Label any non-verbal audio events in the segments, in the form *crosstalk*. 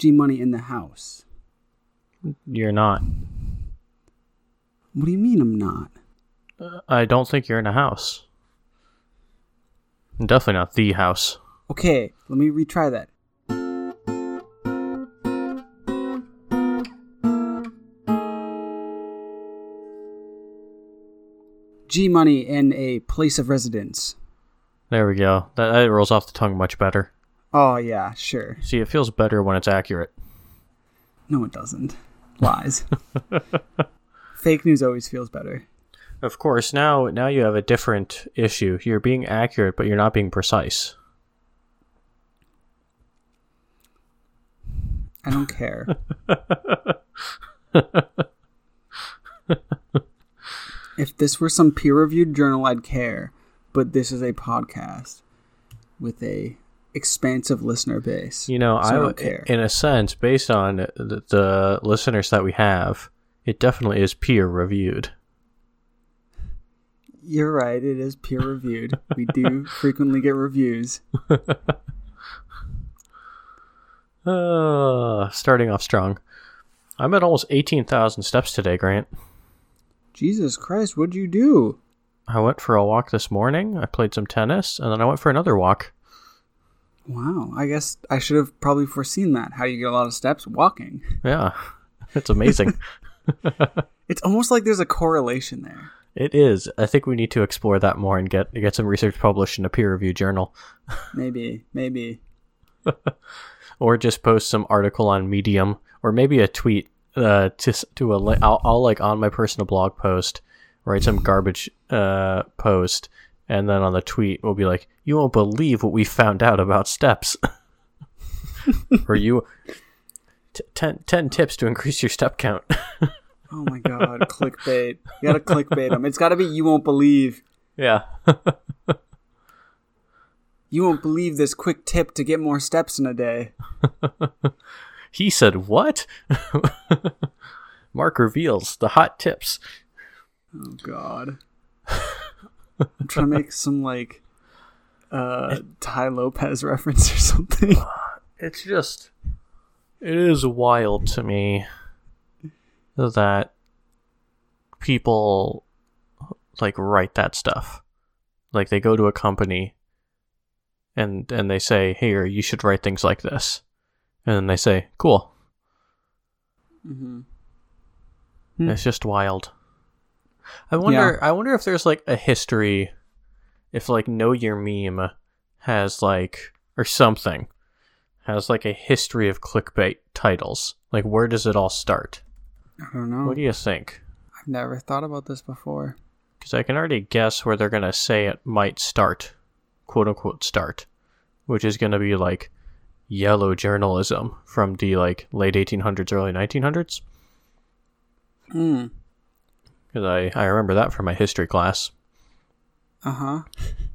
G Money in the house. You're not. What do you mean I'm not? Uh, I don't think you're in a house. Definitely not the house. Okay, let me retry that. G Money in a place of residence. There we go. That, that rolls off the tongue much better. Oh, yeah, sure. See, it feels better when it's accurate. No, it doesn't. Lies. *laughs* Fake news always feels better. Of course, now now you have a different issue. You're being accurate, but you're not being precise. I don't care. *laughs* if this were some peer reviewed journal, I'd care. But this is a podcast with a expansive listener base. You know, so I, I don't care. in a sense, based on the, the listeners that we have, it definitely is peer reviewed. You're right. It is peer reviewed. we do *laughs* frequently get reviews. *laughs* Uh, starting off strong. I'm at almost 18,000 steps today, Grant. Jesus Christ, what'd you do? I went for a walk this morning. I played some tennis, and then I went for another walk. Wow, I guess I should have probably foreseen that. How you get a lot of steps? Walking. Yeah, *laughs* it's amazing. *laughs* *laughs* it's almost like there's a correlation there. It is. I think we need to explore that more and get get some research published in a peer reviewed journal. maybe, maybe. or just post some article on Medium, or maybe a tweet uh, to to a I'll, I'll like on my personal blog post write some garbage uh, post, and then on the tweet we'll be like, "You won't believe what we found out about steps," *laughs* or you t- 10, 10 tips to increase your step count. *laughs* oh my god, clickbait! You gotta clickbait them. It's gotta be you won't believe. Yeah. *laughs* you won't believe this quick tip to get more steps in a day. he said, What? Mark reveals the hot tips. Oh, God. I'm trying to make some, like, uh, Tai Lopez *laughs* reference or something. *sighs* It's just. It is wild to me that people, like, write that stuff. Like, they go to a company and and they say, "Here, you should write things like this," and then they say, "Cool." Mm-hmm. It's just wild. I wonder. Yeah. I wonder if there's like a history, if like Know Your Meme has like or something has like a history of clickbait titles. Like, where does it all start? I don't know. What do you think? I've never thought about this before. Because I can already guess where they're gonna say it might start, quote unquote start, which is gonna be like yellow journalism from the like late 1800s, early 1900s. Hmm. Because I I remember that from my history class. Uh huh.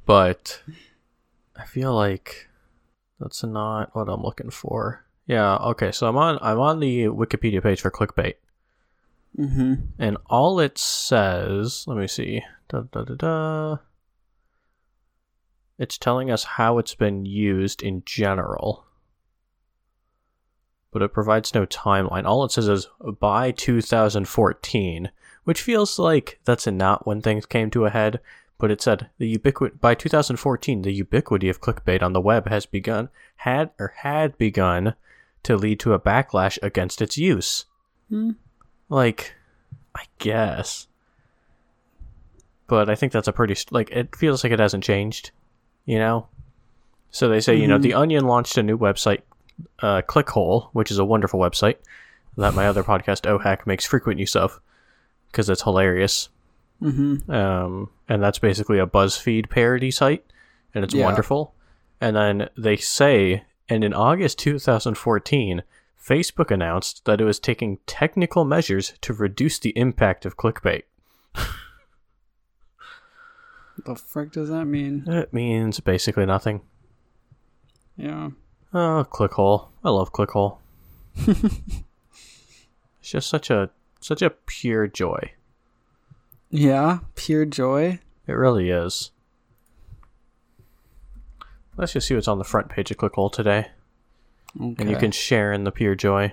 But I feel like that's not what I'm looking for. Yeah. Okay. So I'm on I'm on the Wikipedia page for clickbait. Mm-hmm. And all it says, let me see. Da, da, da, da. It's telling us how it's been used in general. But it provides no timeline. All it says is by 2014, which feels like that's a not when things came to a head. But it said the ubiquity by 2014, the ubiquity of clickbait on the web has begun, had or had begun to lead to a backlash against its use. Hmm. Like, I guess. But I think that's a pretty like it feels like it hasn't changed, you know. So they say, mm-hmm. you know, the Onion launched a new website, uh, Clickhole, which is a wonderful website that my other podcast, OHAC, makes frequent use of because it's hilarious. Mm-hmm. Um, and that's basically a BuzzFeed parody site, and it's yeah. wonderful. And then they say, and in August 2014, Facebook announced that it was taking technical measures to reduce the impact of clickbait. the frick does that mean? It means basically nothing. Yeah. Oh, clickhole. I love clickhole. *laughs* it's just such a such a pure joy. Yeah, pure joy. It really is. Let's just see what's on the front page of Clickhole today. Okay. and you can share in the pure joy.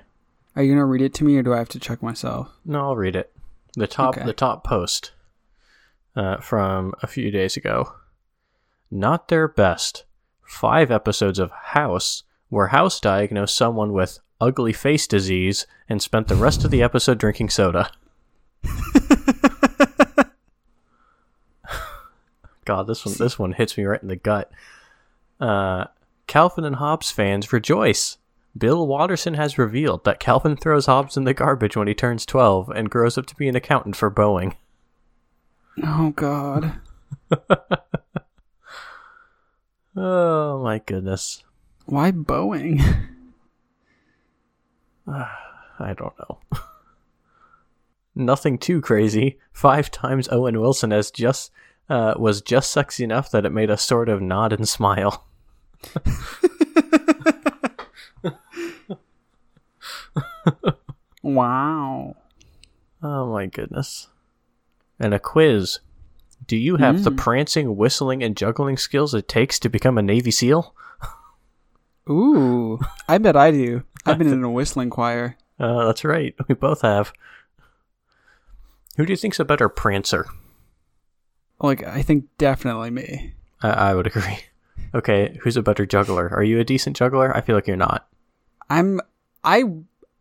Are you gonna read it to me, or do I have to check myself? No, I'll read it. The top Okay. the top post uh, from a few days ago. Not their best. Five episodes of House, where House diagnosed someone with ugly face disease and spent the rest of the episode drinking soda. *laughs* God, this one this one hits me right in the gut. Uh, Calvin and Hobbes fans rejoice. Bill Watterson has revealed that Calvin throws Hobbes in the garbage when he turns 12 and grows up to be an accountant for Boeing. Oh God. *laughs* Oh my goodness. Why Boeing? *laughs* *sighs* I don't know. *laughs* Nothing too crazy. Five times Owen Wilson has just uh, was just sexy enough that it made us sort of nod and smile. *laughs* wow. Oh my goodness. And a quiz. Do you have the Mm. prancing, whistling, and juggling skills it takes to become a Navy SEAL? *laughs* Ooh, I bet I do. *laughs* I've been in a whistling choir. Uh, that's right. We both have. Who do you think's a better prancer? Like, I think definitely me. I, I would agree. *laughs* Okay, who's a better juggler? Are you a decent juggler? I feel like you're not. I'm. I.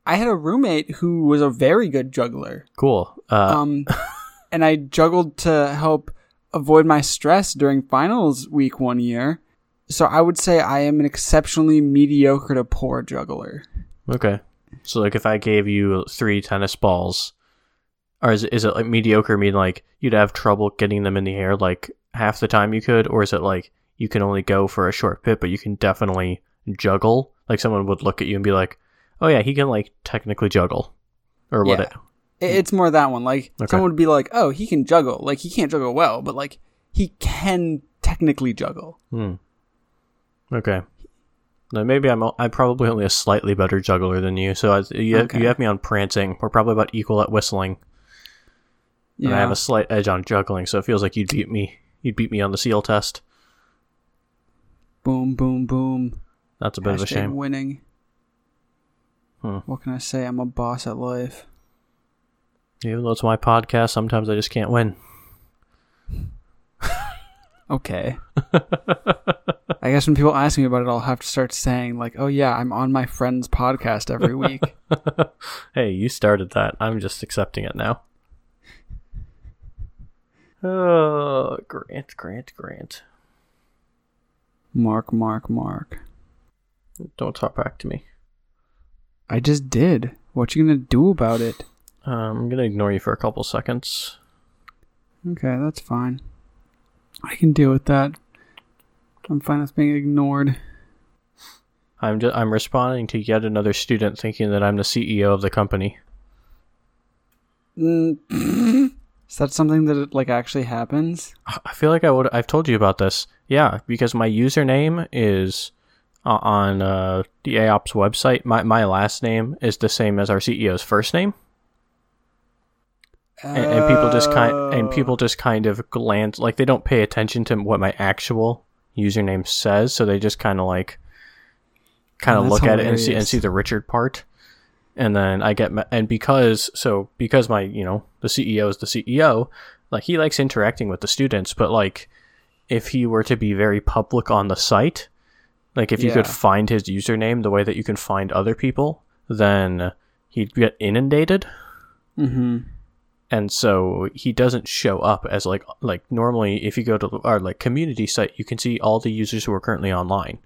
I had a roommate who was a very good juggler. Cool. Uh, Um, *laughs* and I juggled to help avoid my stress during finals week one year. So I would say I am an exceptionally mediocre to poor juggler. Okay. So, like, if I gave you three tennis balls, or is it, is it like mediocre? Mean like you'd have trouble getting them in the air like half the time you could, or is it like you can only go for a short bit, but you can definitely juggle? Like someone would look at you and be like, "Oh yeah, he can like technically juggle," or what? Yeah. It, It's more that one. Like Okay. someone would be like, "Oh, he can juggle. Like he can't juggle well, but like he can technically juggle." Hmm. Okay. No, maybe I'm I'm probably only a slightly better juggler than you. So I, you Okay. you have me on prancing. We're probably about equal at whistling, and I have a slight edge on juggling. So it feels like you'd beat me. You'd beat me on the seal test. boom, boom, boom. That's a bit of a Hashtag shame. Winning. Hmm. What can I say? I'm a boss at life. Even though it's my podcast, sometimes I just can't win. Okay. *laughs* I guess when people ask me about it, I'll have to start saying like, "Oh yeah, I'm on my friend's podcast every week." *laughs* Hey, you started that. I'm just accepting it now. *laughs* Oh, Grant, Grant, Grant. mark, mark, mark. Don't talk back to me. I just did. What you gonna do about it? Um, I'm gonna ignore you for a couple seconds. Okay, that's fine. I can deal with that. I'm fine with being ignored. I'm just, I'm responding to yet another student thinking that I'm the CEO of the company. Mm. *laughs* Is that something that like actually happens? I feel like I would I've told you about this. Yeah, because my username is uh, on uh, the AOPS website. My my last name is the same as our CEO's first name, and, and people just kind and people just kind of glance like they don't pay attention to what my actual username says, so they just kind of like kind Oh, of that's look at it and see and see the Richard part. And then I get and because so because my you know the CEO is the CEO, like he likes interacting with the students, but like if he were to be very public on the site, like if you could find his username the way that you can find other people, then he'd get inundated Mm-hmm. And so he doesn't show up as like like normally if you go to our like community site you can see all the users who are currently online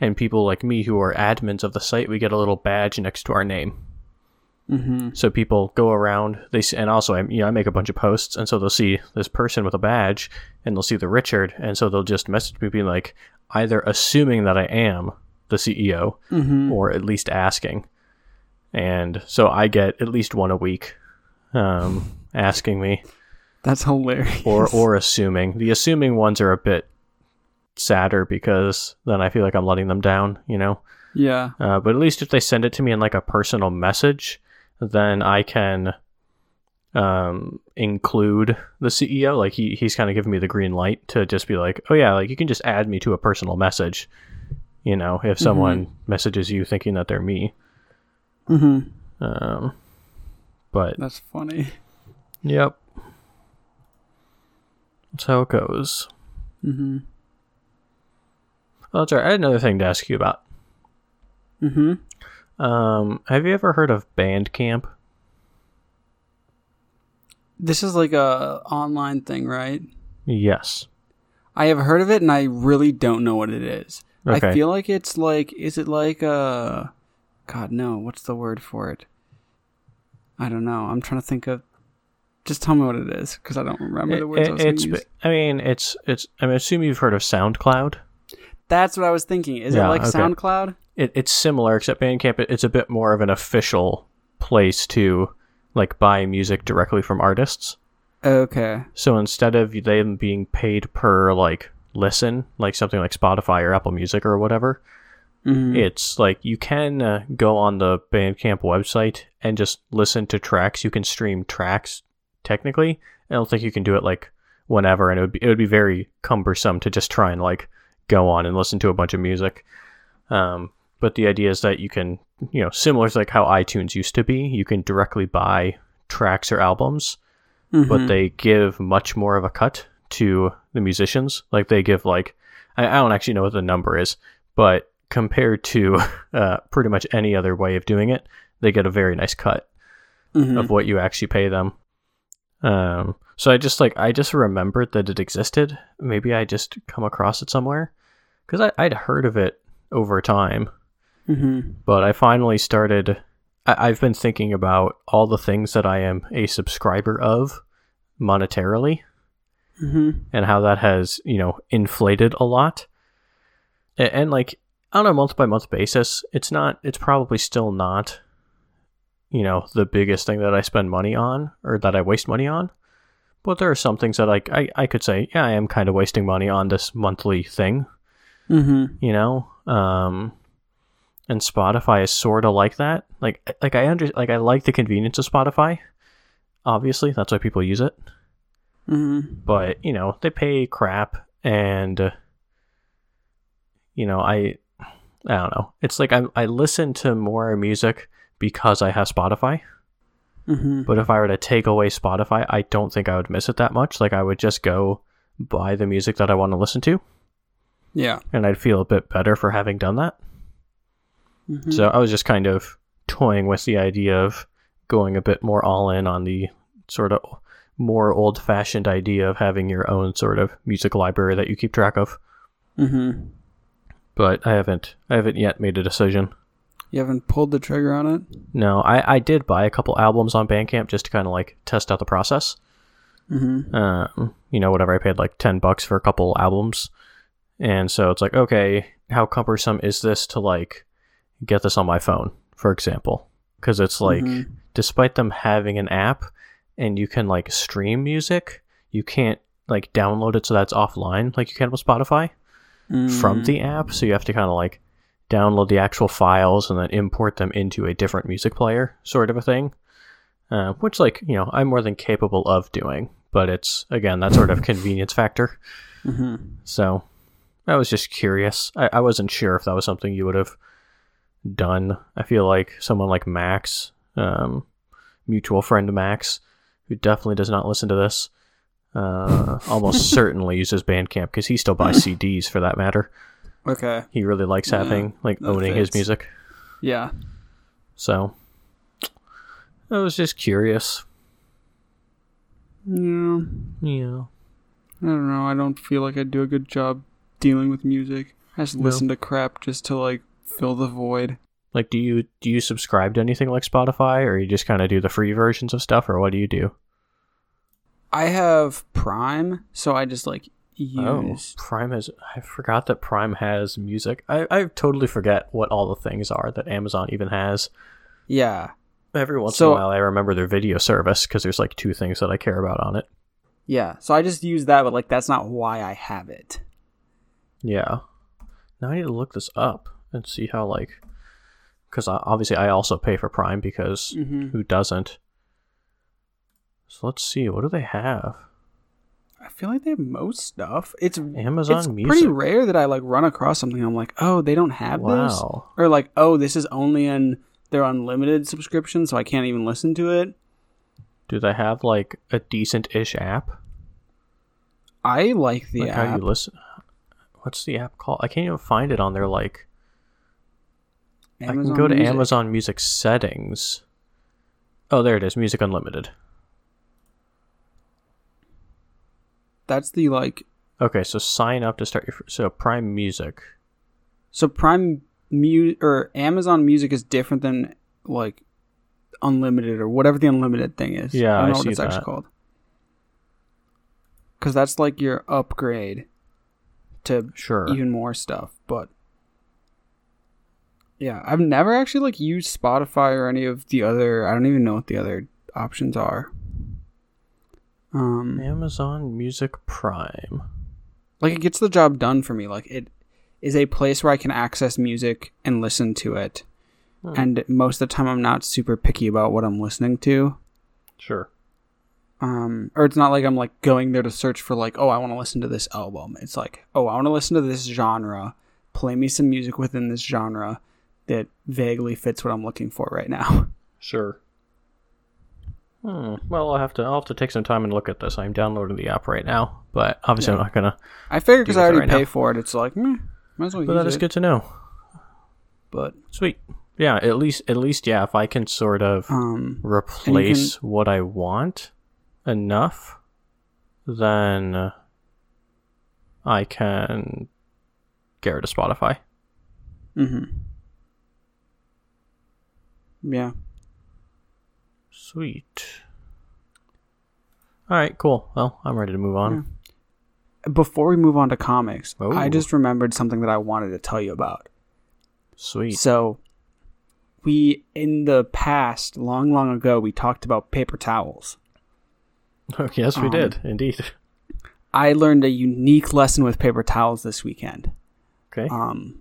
and people like me who are admins of the site we get a little badge next to our name Mm-hmm. so people go around they see, and also I you know I make a bunch of posts and so they'll see this person with a badge and they'll see the Richard and so they'll just message me being like either assuming that I am the CEO Mm-hmm. or at least asking. And so I get at least one a week um, asking me That's hilarious. or or assuming. The assuming ones are a bit sadder because then I feel like I'm letting them down, you know. yeah. Uh, but at least if they send it to me in like a personal message, then I can um, include the CEO. Like he he's kind of giving me the green light to just be like, oh yeah, like you can just add me to a personal message, You know, if someone messages you thinking that they're me. Mm-hmm. Um, but That's funny. yep, that's how it goes. Mm-hmm. Oh, that's right. I had another thing to ask you about. Mm-hmm. Um, have you ever heard of Bandcamp? This is like a online thing, right? Yes. I have heard of it, and I really don't know what it is. Okay. I feel like it's like, is it like a, God no, what's the word for it? I don't know. I'm trying to think of. Just tell me what it is, because I don't remember the words I was it's. I mean, it's. It's. I mean, assume you've heard of SoundCloud. That's what I was thinking. Is Yeah, it like okay. SoundCloud? It, it's similar, except Bandcamp. it- It's a bit more of an official place to like buy music directly from artists. Okay. So instead of them being paid per like listen, like something like Spotify or Apple Music or whatever, Mhm. it's like you can uh, go on the Bandcamp website and just listen to tracks. You can stream tracks technically. I don't think you can do it like whenever, and it would be it would be very cumbersome to just try and like go on and listen to a bunch of music. Um, but the idea is that you can, you know, similar to like how iTunes used to be, you can directly buy tracks or albums but Mhm. they give much more of a cut to the musicians. Like they give like I, I don't actually know what the number is, but compared to *laughs* uh, pretty much any other way of doing it, they get a very nice cut Mhm. of what you actually pay them. Um, so I just like I just remembered that it existed. Maybe I just come across it somewhere because I'd heard of it over time Mhm. but I finally started. I, I've been thinking about all the things that I am a subscriber of monetarily Mhm. and how that has, you know, inflated a lot. And, and like on a month by month basis, it's not, it's probably still not, you know, the biggest thing that I spend money on or that I waste money on. But there are some things that like I, I could say, yeah, I am kind of wasting money on this monthly thing Mhm. you know um and spotify is sort of like that like like i under like i like the convenience of spotify obviously that's why people use it Mhm. but you know they pay crap and uh, you know i i don't know it's like i i listen to more music because i have spotify Mhm. but if i were to take away spotify i don't think i would miss it that much like i would just go buy the music that i want to listen to Yeah. and i'd feel a bit better for having done that Mhm. So I was just kind of toying with the idea of going a bit more all in on the sort of more old fashioned idea of having your own sort of music library that you keep track of. Mhm. But I haven't I haven't yet made a decision. You haven't pulled the trigger on it. No, I, I did buy a couple albums on Bandcamp just to kind of like test out the process. Mhm. Um, you know, whatever I paid like ten bucks for a couple albums, and so it's like, okay, how cumbersome is this to like get this on my phone, for example? Because it's like, Mhm. despite them having an app and you can like stream music, you can't like download it so that's offline like you can with Spotify from Mm. the app. So you have to kind of like download the actual files and then import them into a different music player, sort of a thing. Uh, which, like, you know, I'm more than capable of doing, but it's again that sort of *laughs* convenience factor. Mhm. So I was just curious. I, I wasn't sure if that was something you would have done. I feel like someone like Max, um, mutual friend Max, who definitely does not listen to this, uh, almost *laughs* certainly uses Bandcamp because he still buys *clears throat* CDs for that matter. Okay. He really likes Yeah, having like owning his music. Yeah. So I was just curious. Yeah. Yeah. I don't know. I don't feel like I do a good job dealing with music. I just No. listen to crap just to like fill the void. Like, do you do you subscribe to anything like Spotify, or you just kind of do the free versions of stuff, or what do you do? I have Prime, so I just like Oh, use. Prime has. I forgot that Prime has music. I, I totally forget what all the things are that Amazon even has. Yeah. Every once So- in a while, I remember their video service because there's like two things that I care about on it. Yeah. So I just use that, but like that's not why I have it. Yeah. Now I need to look this up and see how like, because obviously I also pay for Prime because Mm-hmm. who doesn't? So let's see. What do they have? I feel like they have most stuff. It's Amazon it's Music. pretty rare that I like run across something. I'm like, oh, they don't have this, or like, oh, this is only in their unlimited subscription, so I can't even listen to it. Do they have like a decent ish app? I like the like how app. you listen? What's the app called? I can't even find it on their like. I can go to Music. Amazon Music settings. Oh, there it is. Music Unlimited. That's the like. Okay, so sign up to start your so Prime Music. So Prime Mu or Amazon Music is different than like unlimited or whatever the unlimited thing is. Yeah, I don't I know what see it's actually called. Because that's like your upgrade to Sure. even more stuff. But yeah, I've never actually like used Spotify or any of the other. I don't even know what the other options are. Um, Amazon Music Prime. like it gets the job done for me. Like it is a place where I can access music and listen to it. Hmm. And most of the time, I'm not super picky about what I'm listening to. Sure. Um, or it's not like I'm like going there to search for like, oh, I want to listen to this album. It's like, oh, I want to listen to this genre. Play me some music within this genre that vaguely fits what I'm looking for right now. *laughs* Sure. Hmm. Well, I'll have to I'll have to take some time and look at this. I'm downloading the app right now, but obviously I'm not gonna. I figured because I already right pay now. for it, it's like, meh, might as well But that is it. good to know. But Sweet. Yeah. At least at least yeah. If I can sort of um, replace what I want enough, then I can get rid of Spotify. Mm hmm yeah. Sweet. All right. Cool. Well, I'm ready to move on. Before we move on to comics, I just remembered something that I wanted to tell you about. Sweet. So, we in the past, long, long ago, we talked about paper towels. *laughs* yes, we um, did indeed. *laughs* I learned a unique lesson with paper towels this weekend. Okay. Um,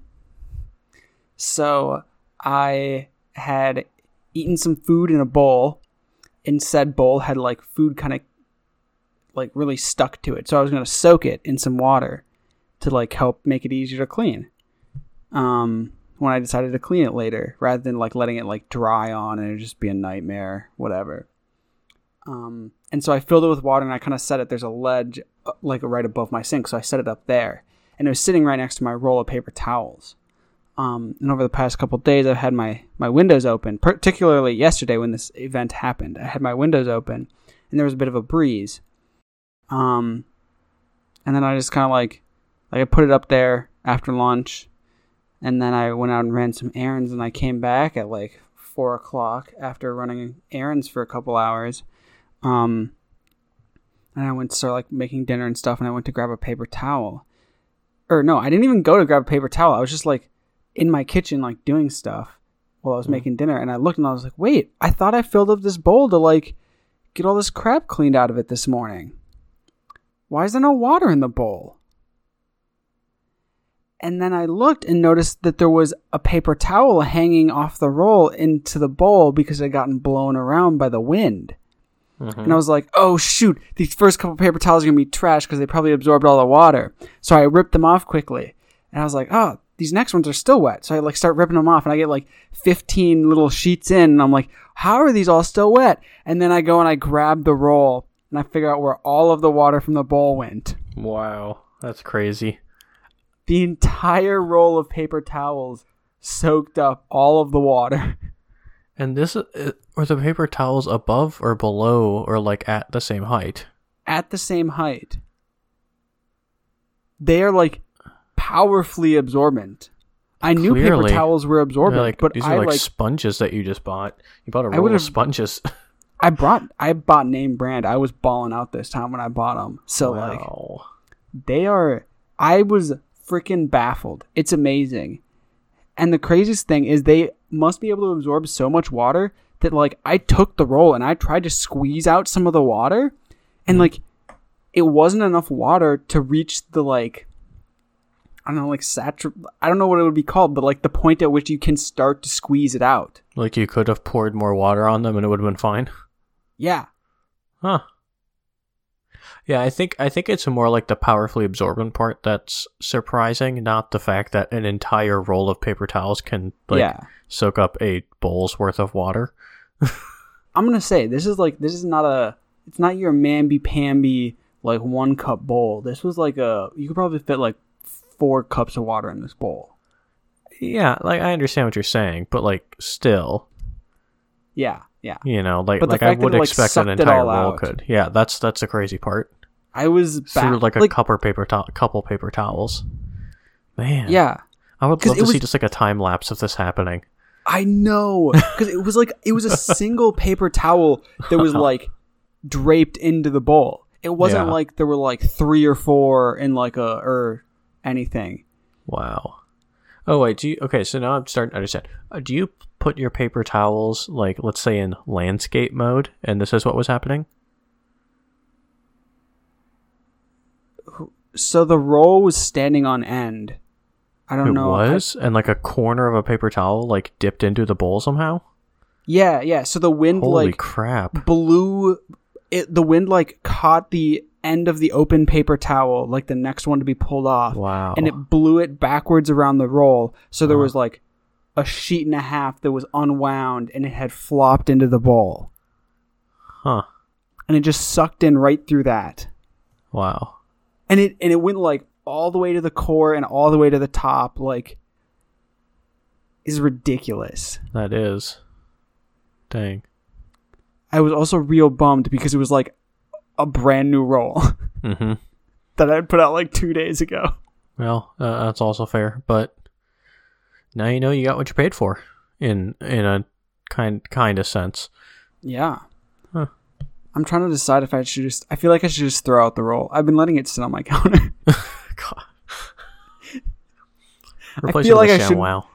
so I had eaten some food in a bowl, and said bowl had like food kind of like really stuck to it. So I was gonna soak it in some water to like help make it easier to clean. Um, when I decided to clean it later, rather than like letting it like dry on and it just be a nightmare, whatever. Um, and so I filled it with water and I kind of set it. There's a ledge uh, like right above my sink, so I set it up there, and it was sitting right next to my roll of paper towels. Um, and over the past couple days, I've had my my windows open. Particularly yesterday when this event happened, I had my windows open, and there was a bit of a breeze. Um, and then I just kind of like like I put it up there after lunch, and then I went out and ran some errands, and I came back at like four o'clock after running errands for a couple hours. Um, and I went to start like making dinner and stuff, and I went to grab a paper towel. Or no, I didn't even go to grab a paper towel. I was just like in my kitchen, like doing stuff while I was Mhm. making dinner, and I looked and I was like, wait, I thought I filled up this bowl to like get all this crap cleaned out of it this morning. Why is there no water in the bowl? And then I looked and noticed that there was a paper towel hanging off the roll into the bowl because it had gotten blown around by the wind. Mhm. And I was like, oh shoot, these first couple paper towels are gonna be trash because they probably absorbed all the water. So I ripped them off quickly. And I was like, oh, these next ones are still wet. So I like start ripping them off and I get like 15 little sheets in and I'm like, how are these all still wet? And then I go and I grab the roll and I figure out where all of the water from the bowl went. Wow, that's crazy. The entire roll of paper towels soaked up all of the water. *laughs* And this uh, were the paper towels above or below or like at the same height? at the same height. They are like powerfully absorbent. I knew paper towels were absorbent, like but these I are like, like sponges that you just bought. You bought a roll of sponges. *laughs* I brought I bought name brand. I was balling out this time when I bought them. So like wow. they are I was freaking baffled. It's amazing. And the craziest thing is they must be able to absorb so much water that like I took the roll and I tried to squeeze out some of the water and hmm. like it wasn't enough water to reach the like I don't know like satur I don't know what it would be called but like the point at which you can start to squeeze it out. Like you could have poured more water on them and it would have been fine. Yeah. Huh. Yeah, I think I think it's more like the powerfully absorbent part that's surprising, not the fact that an entire roll of paper towels can like yeah. soak up a bowl's worth of water. *laughs* I'm gonna say this is like this is not a it's not your mamby pamby like one cup bowl. This was like a you could probably fit like four cups of water in this bowl. Yeah, like I understand what you're saying, but like still, Yeah, yeah. you know, like But like I would it, like, expect an entire roll could. Yeah, that's that's the crazy part. I was Through back, like a like couple paper to- couple paper towels. Man, yeah. I would love to see just like a time lapse of this happening. I know because it was like it was a *laughs* single paper towel that was *laughs* like draped into the bowl. It wasn't Yeah. like there were like three or four in like a or anything. Wow. Oh wait, do you okay? So now I'm starting to understand. Uh, do you put your paper towels like let's say in landscape mode, and this is what was happening? So the roll was standing on end. I don't it know. I- was, and like a corner of a paper towel like dipped into the bowl somehow. yeah, yeah. So the wind Holy like crap! blew it. The wind like caught the end of the open paper towel, like the next one to be pulled off, Wow. and it blew it backwards around the roll. So there Uh-huh. was like a sheet and a half that was unwound, and it had flopped into the bowl, huh? and it just sucked in right through that, Wow. and it and it went like all the way to the core and all the way to the top, like is ridiculous. That is. Dang. I was also real bummed because it was like a brand new roll *laughs* Mm-hmm. that I put out like two days ago. Well, uh, that's also fair, but now you know you got what you paid for in in a kind kind of sense. Yeah. Huh. I'm trying to decide if I should just. I feel like I should just throw out the roll. I've been letting it sit on my *laughs* counter. *laughs* God. Replace feel it like with I a should- ShamWow.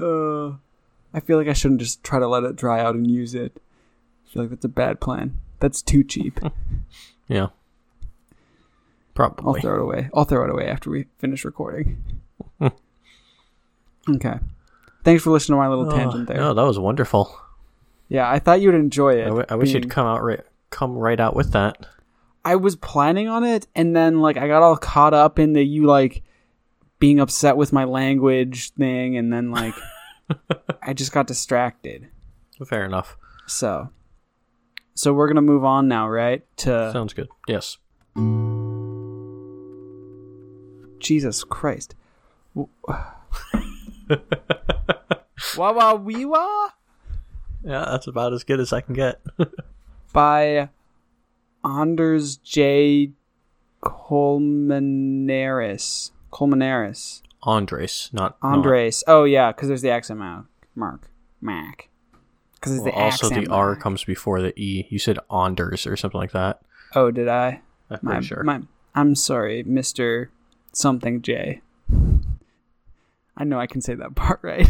uh, I feel like I shouldn't just try to let it dry out and use it. I feel like that's a bad plan. That's too cheap. *laughs* Yeah. Probably. I'll throw it away. I'll throw it away after we finish recording. *laughs* okay. Thanks for listening to my little Oh, tangent there. No, that was wonderful. Yeah, I thought you'd enjoy it. I, w- I wish being- you'd come out right come right out with that. I was planning on it, and then like I got all caught up in the you like being upset with my language thing, and then like *laughs* I just got distracted. Fair enough. So, so we're gonna move on now, right? To Sounds good. Yes. Jesus Christ. Wah *laughs* wah wee wah Yeah, that's about as good as I can get. *laughs* by Anders J. Colmenares. Colmenares. Andres, not not. Andres. Oh yeah, because there's the accent mark. Mark. Mac. Because Well, the also, the R comes before the E. You said Anders or something like that. Oh, did I? I'm My, sure. my, I'm sorry, Mister Something J. I know I can say that *laughs* part right.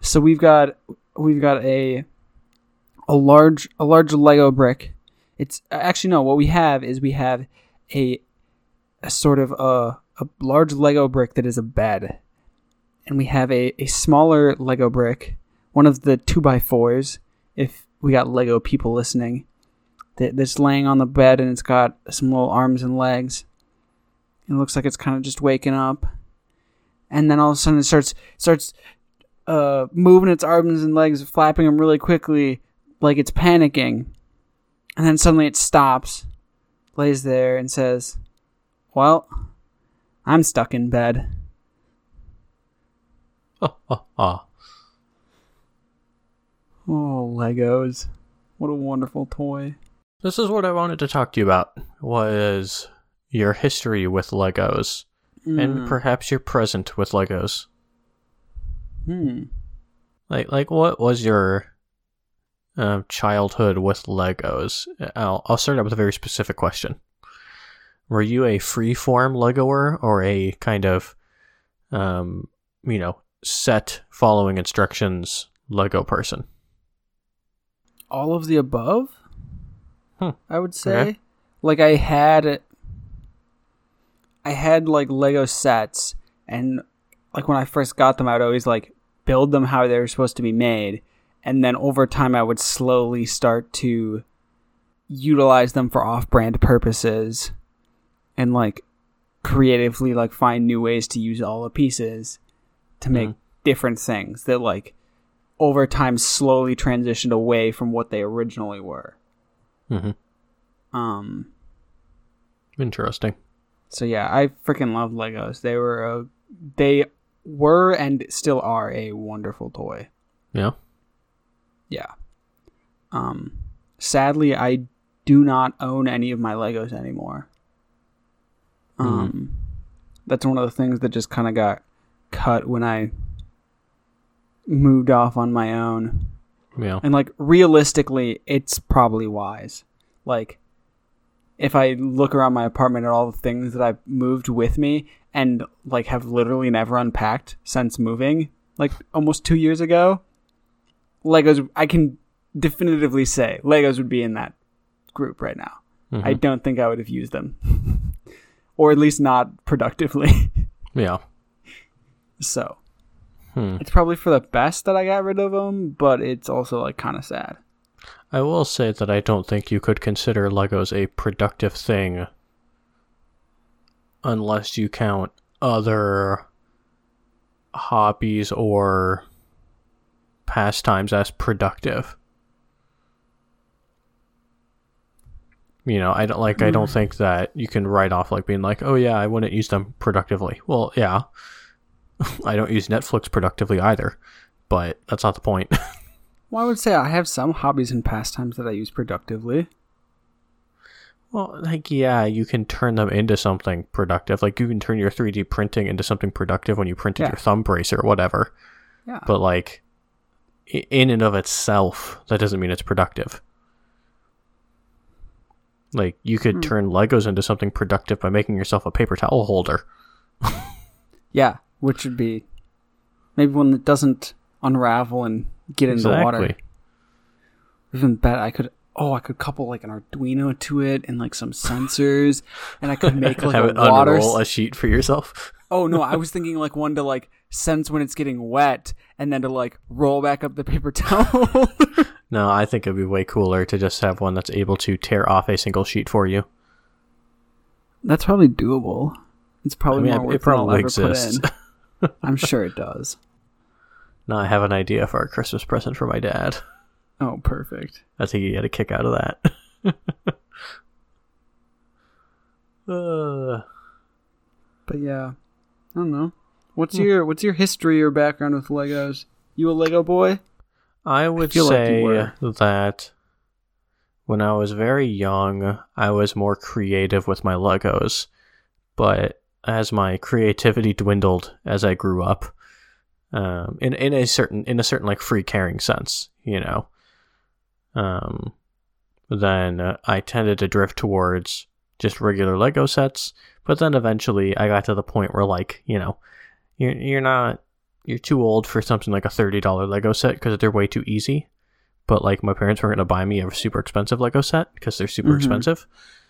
so we've got we've got a a large a large Lego brick. It's actually no. What we have is we have a a sort of a a large Lego brick that is a bed, and we have a a smaller Lego brick, one of the two by fours. If we got Lego people listening, that that's laying on the bed and it's got some little arms and legs. It looks like it's kind of just waking up, and then all of a sudden it starts starts uh, moving its arms and legs, flapping them really quickly, like it's panicking, and then suddenly it stops, lays there, and says, "Well, I'm stuck in bed." Oh, oh, oh. Oh, Legos! What a wonderful toy. This is what I wanted to talk to you about. Was your history with Legos and Mm. perhaps your present with Legos? Hmm. Like, like what was your um, childhood with Legos? I'll I'll start out with a very specific question. Were you a free-form Legoer or a kind of, um, you know, set following instructions Lego person? All of the above Hmm. i would say Okay. like i had i had like lego sets and like when i first got them i would always like build them how they were supposed to be made and then over time I would slowly start to utilize them for off-brand purposes and like creatively like find new ways to use all the pieces to make Mhm. different things that like over time slowly transitioned away from what they originally were. hmm Um Interesting. so yeah, I freaking love Legos. They were a, they were and still are a wonderful toy. Yeah. Yeah. Um sadly I do not own any of my Legos anymore. Um that's one of the things that just kind of got cut when I moved off on my own. Yeah. And like realistically, it's probably wise. Like if I look around my apartment at all the things that I've moved with me and like have literally never unpacked since moving, like almost 2 years ago, Legos I can definitively say Legos would be in that group right now. Mhm. I don't think I would have used them. *laughs* or at least not productively. *laughs* yeah. so, Hmm. it's probably for the best that I got rid of them, but it's also like kind of sad. I will say that I don't think you could consider Legos a productive thing unless you count other hobbies or pastimes as productive. You know, I don't like I don't think that you can write off like being like, "Oh yeah, I wouldn't use them productively." Well, yeah. *laughs* I don't use Netflix productively either, but that's not the point. *laughs* Well, I would say I have some hobbies and pastimes that I use productively. Well, like yeah, you can turn them into something productive. Like you can turn your 3D printing into something productive when you printed Yeah. your thumb brace or whatever. Yeah. But like in and of itself, that doesn't mean it's productive. Like you could Hmm. turn Legos into something productive by making yourself a paper towel holder. *laughs* yeah, which would be maybe one that doesn't unravel and get into water. Even better, I could. Oh, I could couple like an Arduino to it and like some sensors, and I could *laughs* make like Have a it water. unroll a sheet for yourself. Oh no, I was thinking like one to like sense when it's getting wet, and then to like roll back up the paper *laughs* towel. *laughs* No, I think it'd be way cooler to just have one that's able to tear off a single sheet for you. That's probably doable. It's I probably mean, more it, work it than I'll probably ever put exists. in. I'm sure it does. Now I have an idea for a Christmas present for my dad. Oh, perfect. I think he had a kick out of that. *laughs* uh, But yeah, I don't know. What's your What's your history or background with Legos? You a Lego boy? I would like you say were. that when I was very young, I was more creative with my Legos. But as my creativity dwindled as I grew up, um, in in a certain in a certain like free caring sense, you know, um, then uh, I tended to drift towards just regular Lego sets. But then eventually, I got to the point where like you know, you're you're not you're too old for something like a thirty dollar Lego set because they're way too easy. But like my parents weren't gonna buy me a super expensive Lego set because they're super Mhm. expensive.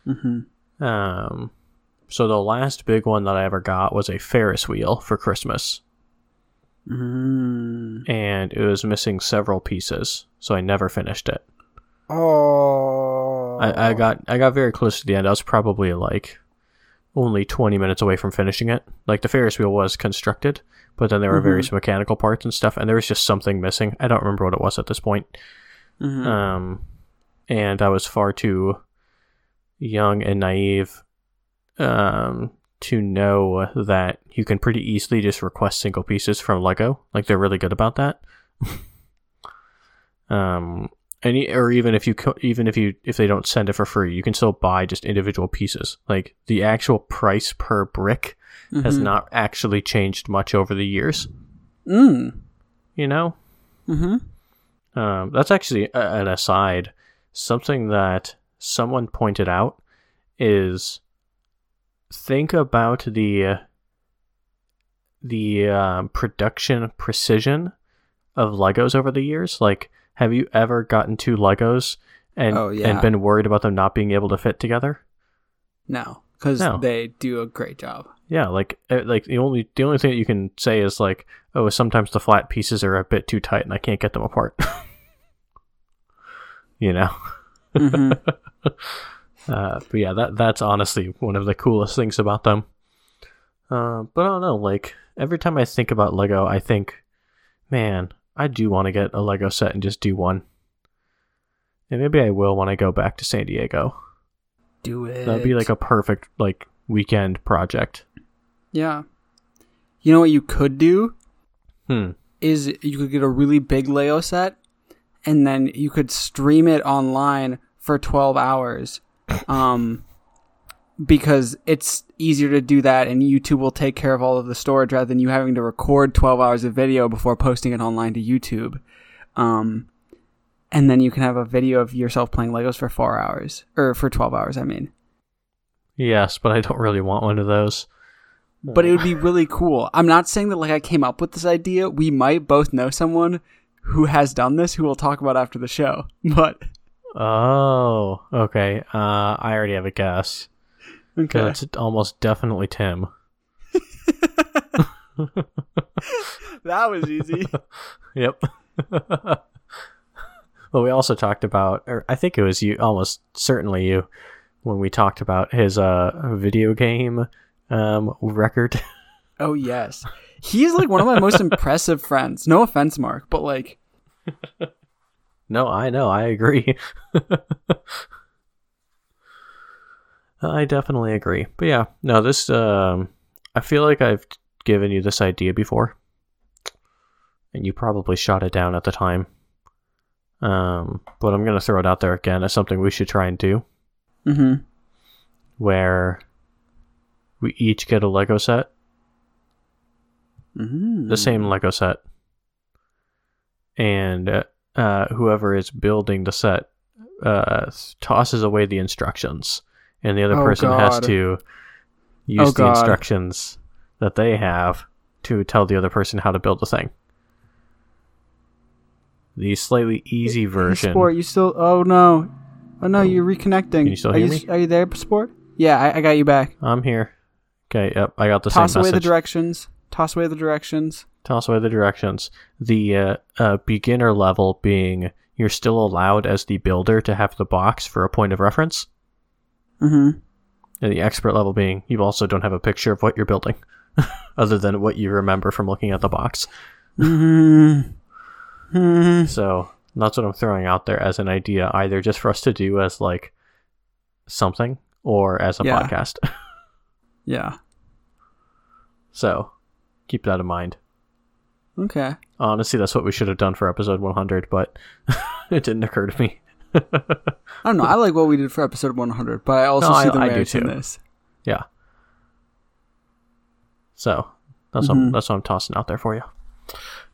Mm-hmm. Um, so the last big one that I ever got was a Ferris wheel for Christmas, Mm. and it was missing several pieces, so I never finished it. Oh. I, I got I got very close to the end. I was probably like only twenty minutes away from finishing it. Like the Ferris wheel was constructed, but then there were Mhm. various mechanical parts and stuff, and there was just something missing. I don't remember what it was at this point. Mhm. Um, and I was far too young and naive um, to know that you can pretty easily just request single pieces from Lego. Like they're really good about that. *laughs* um, and e- or even if you co- even if you if they don't send it for free, you can still buy just individual pieces. Like the actual price per brick has Mhm. not actually changed much over the years. Mm. You know. Mm-hmm. Um, that's actually an aside. Something that someone pointed out is think about the the um, production precision of Legos over the years. Like, have you ever gotten two Legos and Oh, yeah. and been worried about them not being able to fit together? No, because No. they do a great job. Yeah, like uh, like the only the only thing that you can say is like, oh, sometimes the flat pieces are a bit too tight and I can't get them apart. *laughs* you know. Mhm. *laughs* Uh, but yeah, that that's honestly one of the coolest things about them. Uh, but I don't know, like every time I think about Lego, I think, man, I do want to get a Lego set and just do one. And maybe I will when I go back to San Diego. Do it. That'd be like a perfect like weekend project. yeah. You know what you could do Hmm. is you could get a really big Lego set, and then you could stream it online for twelve hours. Um, because it's easier to do that, and YouTube will take care of all of the storage rather than you having to record twelve hours of video before posting it online to YouTube. Um, and then you can have a video of yourself playing Legos for four hours or for twelve hours. I mean. Yes, but I don't really want one of those. but it would be really cool. I'm not saying that like I came up with this idea. We might both know someone who has done this who we'll talk about after the show. *laughs* But Oh, okay. Uh, I already have a guess. okay. It's almost definitely Tim. *laughs* that was easy. *laughs* Yep. *laughs* well, we also talked about, or I think it was you, almost certainly you, when we talked about his uh video game um record. oh yes. He's like one of my most impressive friends. No offense, Mark, but like no, I know, I agree. *laughs* I definitely agree. But yeah, no, this um I feel like I've given you this idea before. And you probably shot it down at the time. Um, but I'm gonna throw it out there again as something we should try and do. mhm. where we each get a Lego set, Mhm. the same Lego set, and uh, uh, whoever is building the set uh, tosses away the instructions, and the other Oh, person has to use Oh, the God. instructions that they have to tell the other person how to build the thing. The slightly easy version. Sport, you still Oh no. Oh no, you're reconnecting. Can you still are hear you me? are you there, Sport? Yeah, I, I got you back. I'm here. Okay, yep, I got the. Toss away the directions. Toss away the directions. Toss away the directions. The uh, uh, beginner level being you're still allowed as the builder to have the box for a point of reference, Mhm. and the expert level being you also don't have a picture of what you're building, *laughs* other than what you remember from looking at the box. Mhm. Mhm. So that's what I'm throwing out there as an idea, either just for us to do as like something or as a Yeah. podcast. *laughs* Yeah. so keep that in mind. Okay. Honestly, that's what we should have done for episode 100, but *laughs* it didn't occur to me. I don't know. I like what we did for episode 100, but I also No, see I- the I do merits in this. Yeah. So that's what I'm, that's what I'm tossing out there for you.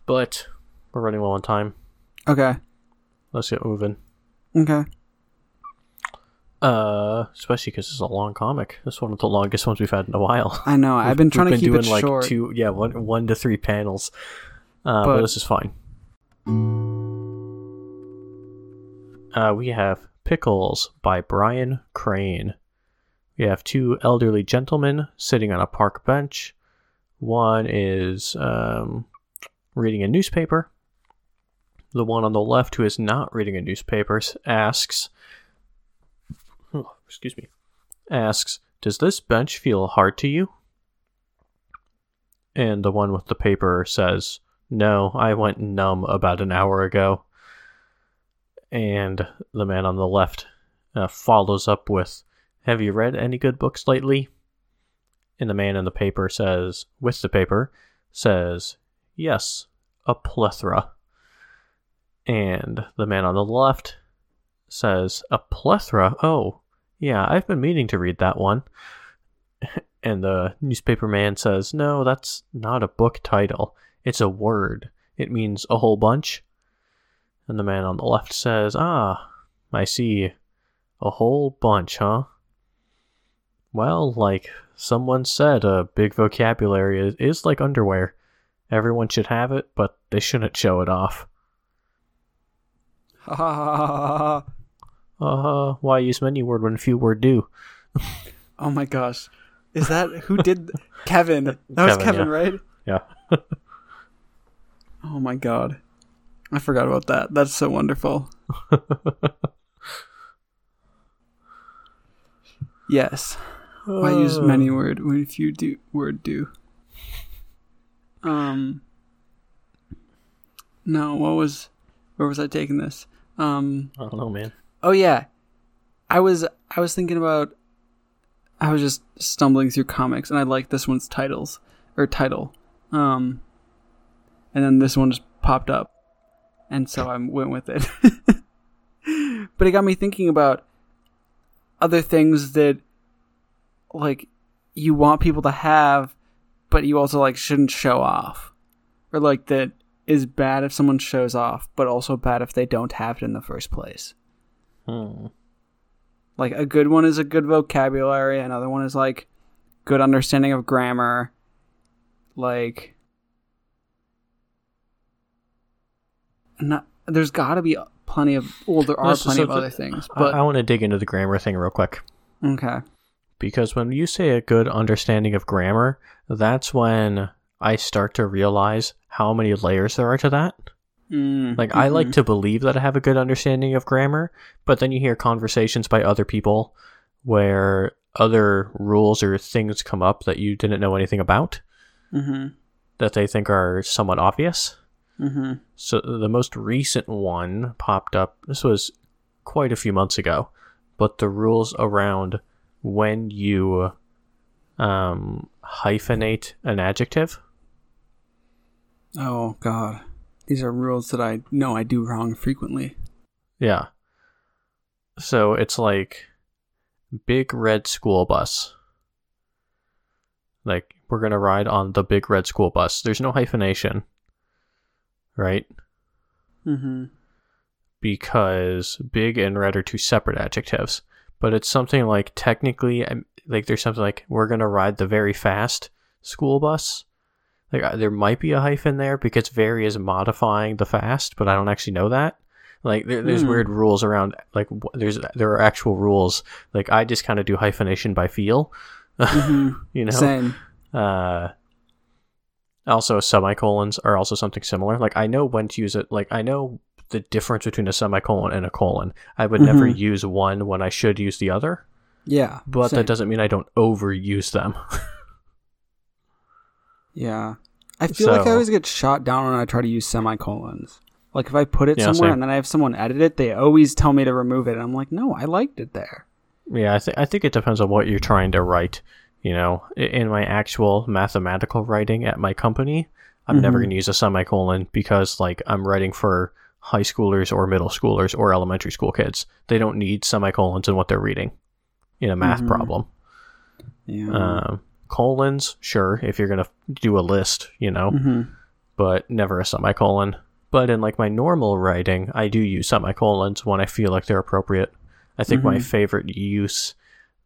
But we're running low on time. Okay. Let's get moving. Okay. Uh, especially because it's a long comic. It's one of the longest ones we've had in a while. I know. I've *laughs* been trying to keep doing it like short. two, yeah, one one to three panels. Uh, but, But- this is fine. Uh, we have Pickles by Brian Crane. We have two elderly gentlemen sitting on a park bench. One is um, reading a newspaper. The one on the left, who is not reading a newspaper, asks, oh, "Excuse me," asks, "Does this bench feel hard to you?" And the one with the paper says, No, I went numb about an hour ago. And the man on the left uh, follows up with, Have you read any good books lately? And the man in the paper says, with the paper, says, Yes, a plethora. And the man on the left says, A plethora? Oh, yeah, I've been meaning to read that one. *laughs* And the newspaper man says, No, that's not a book title. It's a word. It means a whole bunch. And the man on the left says, Ah, I see. A whole bunch, huh? Well, like someone said, a big vocabulary is, is like underwear. Everyone should have it, but they shouldn't show it off. Ha ha ha ha ha. Uh, why use many word when few word do? Oh my gosh. Is that who did Kevin? That was Kevin, Kevin, yeah. right? Yeah. *laughs* Oh my god. I forgot about that. That's so wonderful. yes. Why uh. use oh. many word when few do word do? Um No, what was where was I taking this? Um I don't know, man. Oh yeah. I was I was thinking about I was just stumbling through comics and I like this one's titles or title. Um and then this one just popped up, and so I went with it. *laughs* but it got me thinking about other things that, like, you want people to have, but you also like shouldn't show off, or like that is bad if someone shows off, but also bad if they don't have it in the first place. Hmm. Like a good one is a good vocabulary, another one is like good understanding of grammar. Like not there's got to be plenty of well there are is plenty of something- other things, I, but I want to dig into the grammar thing real quick. okay. Because when you say a good understanding of grammar, that's when I start to realize how many layers there are to that. Mm, Like, I like mhm. to believe that I have a good understanding of grammar, but then you hear conversations by other people where other rules or things come up that you didn't know anything about Mhm. that they think are somewhat obvious. Mhm. So the most recent one popped up. This was quite a few months ago, but the rules around when you um, hyphenate an adjective. Oh god. These are rules that I know I do wrong frequently. Yeah. So it's like big red school bus. Like we're gonna ride on the big red school bus. There's no hyphenation, right? Mm-hmm. because big and red are two separate adjectives. But it's something like technically, um, like there's something like we're gonna ride the very fast school bus. Like uh, there might be a hyphen there because very is modifying the fast, but I don't actually know that. Like there, there's Hmm. weird rules around. Like there's there are actual rules. Like I just kind of do hyphenation by feel. *laughs* Mm-hmm. you know. Same. Uh, also, semicolons are also something similar. Like I know when to use it. Like I know the difference between a semicolon and a colon. I would never Mhm. use one when I should use the other, Yeah. but same. that doesn't mean I don't overuse them. *laughs* Yeah. I feel like I always get shot down when I try to use semicolons. Like if I put it Yeah, somewhere same. and then I have someone edit it, they always tell me to remove it. And I'm like, no, I liked it there. yeah, I think I think it depends on what you're trying to write. You know, in my actual mathematical writing at my company, I'm never Mhm. going to use a semicolon because like I'm writing for high schoolers or middle schoolers or elementary school kids. They don't need semicolons in what they're reading in a math Mhm. problem. Yeah. Um, colons, sure, if you're gonna do a list, you know, hmm but never a semicolon. But in like my normal writing, I do use semicolons when I feel like they're appropriate. I think my Mhm. favorite use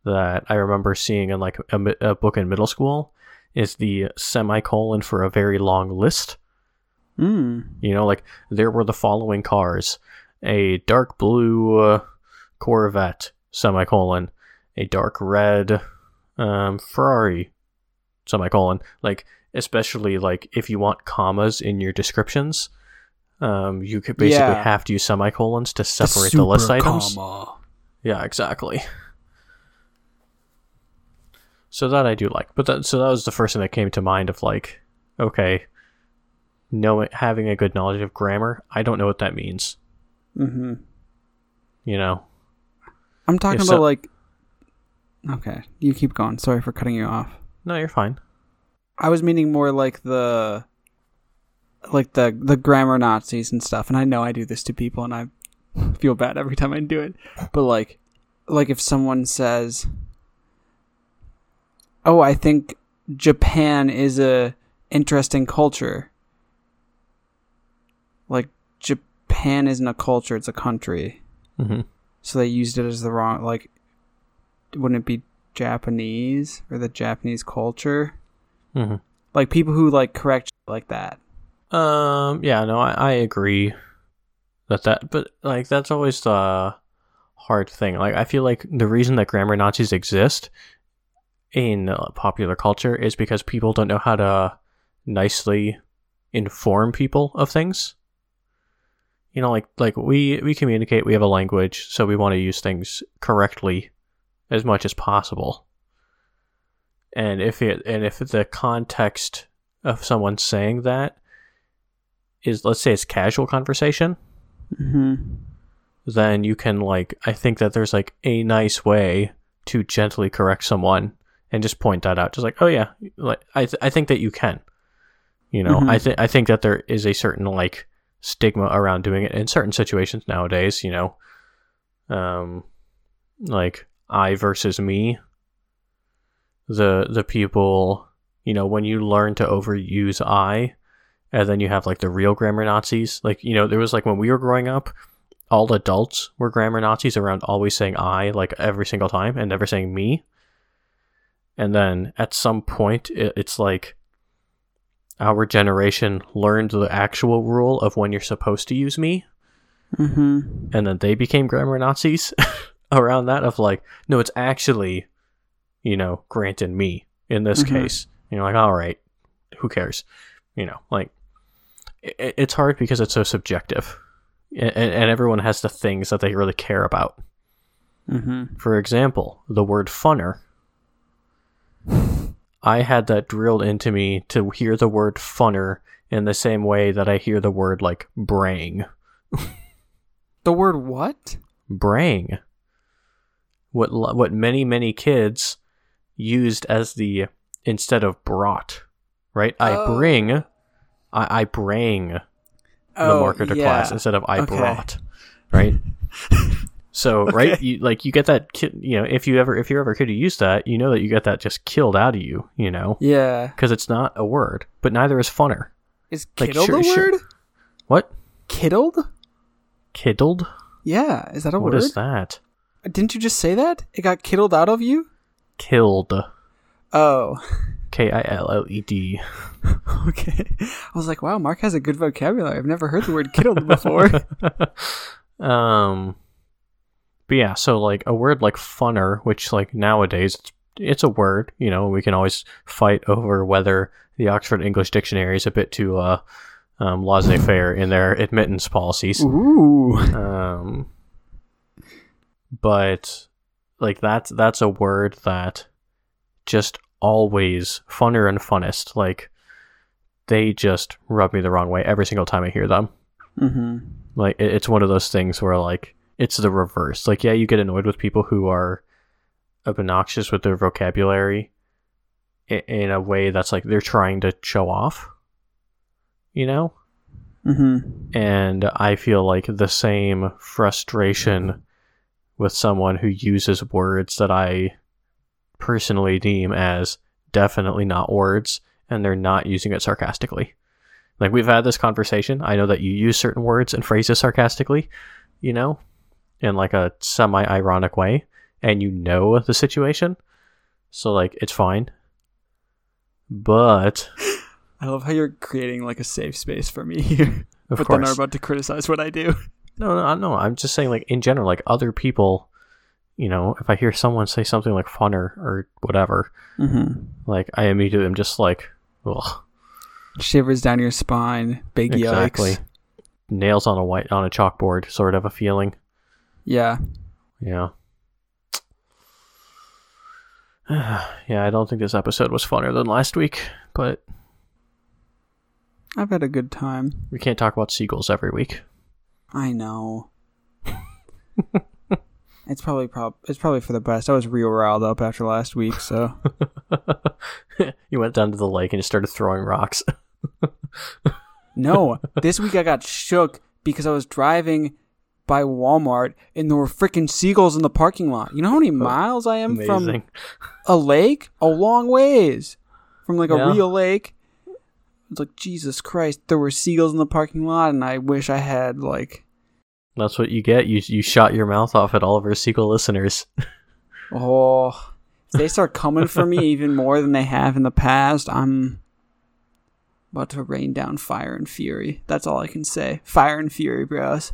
that I remember seeing in like a, a book in middle school is the semicolon for a very long list. Mm. You know, like there were the following cars: a dark blue uh, Corvette, semicolon, a dark red um, Ferrari, semicolon. Like, especially like if you want commas in your descriptions, um, you could basically Yeah. have to use semicolons to separate the, list super items. comma. Yeah, exactly. So that I do like, but that so that was the first thing that came to mind of like, okay, knowing having a good knowledge of grammar. I don't know what that means. hmm You know, I'm talking about like. Okay, you keep going. Sorry for cutting you off. no, you're fine. I was meaning more like the, like the the grammar Nazis and stuff. And I know I do this to people, and I feel bad every time I do it. But like, like if someone says, "Oh, I think Japan is a interesting culture," like Japan isn't a culture; it's a country. hmm So they used it as the wrong like wouldn't it be Japanese or the Japanese culture? hmm Like people who like correct like that. Um, yeah, no, I, I agree that that, but like that's always the hard thing. Like, I feel like the reason that grammar Nazis exist in uh, popular culture is because people don't know how to nicely inform people of things. You know, like like we we communicate, we have a language, so we want to use things correctly as much as possible. And if it and if the context of someone saying that is let's say it's casual conversation, Mm-hmm. then you can like I think that there's like a nice way to gently correct someone and just point that out. Just like, oh yeah, like I th- I think that you can. You know, I Mhm. think I think that there is a certain like stigma around doing it in certain situations nowadays. You know, um, like I versus me. The the people, you know, when you learn to overuse I, and then you have like the real grammar Nazis. Like you know, there was like when we were growing up, all adults were grammar Nazis around always saying I like every single time and never saying me. And then at some point, it, it's like our generation learned the actual rule of when you're supposed to use me, Mm-hmm. and then they became grammar Nazis *laughs* around that of like, no, it's actually, you know, Grant and me in this Mhm. case. And you're like, all right, who cares? You know, like it, it's hard because it's so subjective, and, and everyone has the things that they really care about. Mm-hmm. For example, the word funner. I had that drilled into me to hear the word funner in the same way that I hear the word like brang. *laughs* The word what? Brang. What what many many kids used as the instead of brought, right? I Oh. bring I, I bring the oh, marker to class instead of I Okay. brought, right? *laughs* So right, you like you get that ki- you know if you ever if you're ever a kid who used that, you know that you get that just killed out of you, you know, Yeah. because it's not a word, but neither is funner. Is Like, kiddled sure- a sure. word? What Kiddled? kiddled? Yeah. Is that a What word? What is that? Didn't you just say that? It got kiddled out of you? Killed. Oh. K I L L E D. *laughs* Okay. I was like, wow, Mark has a good vocabulary. I've never heard the word kiddled before. *laughs* um but yeah so like a word like funner which like nowadays it's, it's a word you know we can always fight over whether the oxford english dictionary is a bit too uh um, laissez-faire in their admittance policies Ooh. um but like that's that's a word that just always funner and funnest like they just rub me the wrong way every single time i hear them Mm-hmm. like it's one of those things where like it's the reverse. Like yeah, you get annoyed with people who are obnoxious with their vocabulary in a way that's like they're trying to show off. You know? Mm-hmm. And I feel like the same frustration with someone who uses words that I personally deem as definitely not words and they're not using it sarcastically. Like we've had this conversation. I know that you use certain words and phrases sarcastically, you know, in like a semi ironic way, and you know the situation. So like it's fine. But *laughs* I love how you're creating like a safe space for me here, of *laughs* but then are course. about to criticize what I do. No, no, no. I'm just saying, like in general, like other people, you know, if I hear someone say something like funner or whatever, Mm-hmm. like I immediately am just like, ugh, Shivers down your spine. Big exactly. yikes. Nails on a white on a chalkboard, sort of a feeling. Yeah. Yeah. *sighs* yeah, I don't think this episode was funner than last week, but I've had a good time. we can't talk about seagulls every week. I know. *laughs* it's probably prob- it's probably for the best. I was real riled up after last week, so *laughs* you went down to the lake and just started throwing rocks. *laughs* no. This week I got shook because I was driving by Walmart and there were freaking seagulls in the parking lot. You know how many oh, miles I am from a lake? A long ways from like a Yeah. real lake. It's like Jesus Christ, there were seagulls in the parking lot, and I wish I had like That's what you get. You you shot your mouth off at all of our sequel listeners. *laughs* Oh, if they start coming for me *laughs* even more than they have in the past, I'm about to rain down fire and fury. That's all I can say. Fire and fury, bros.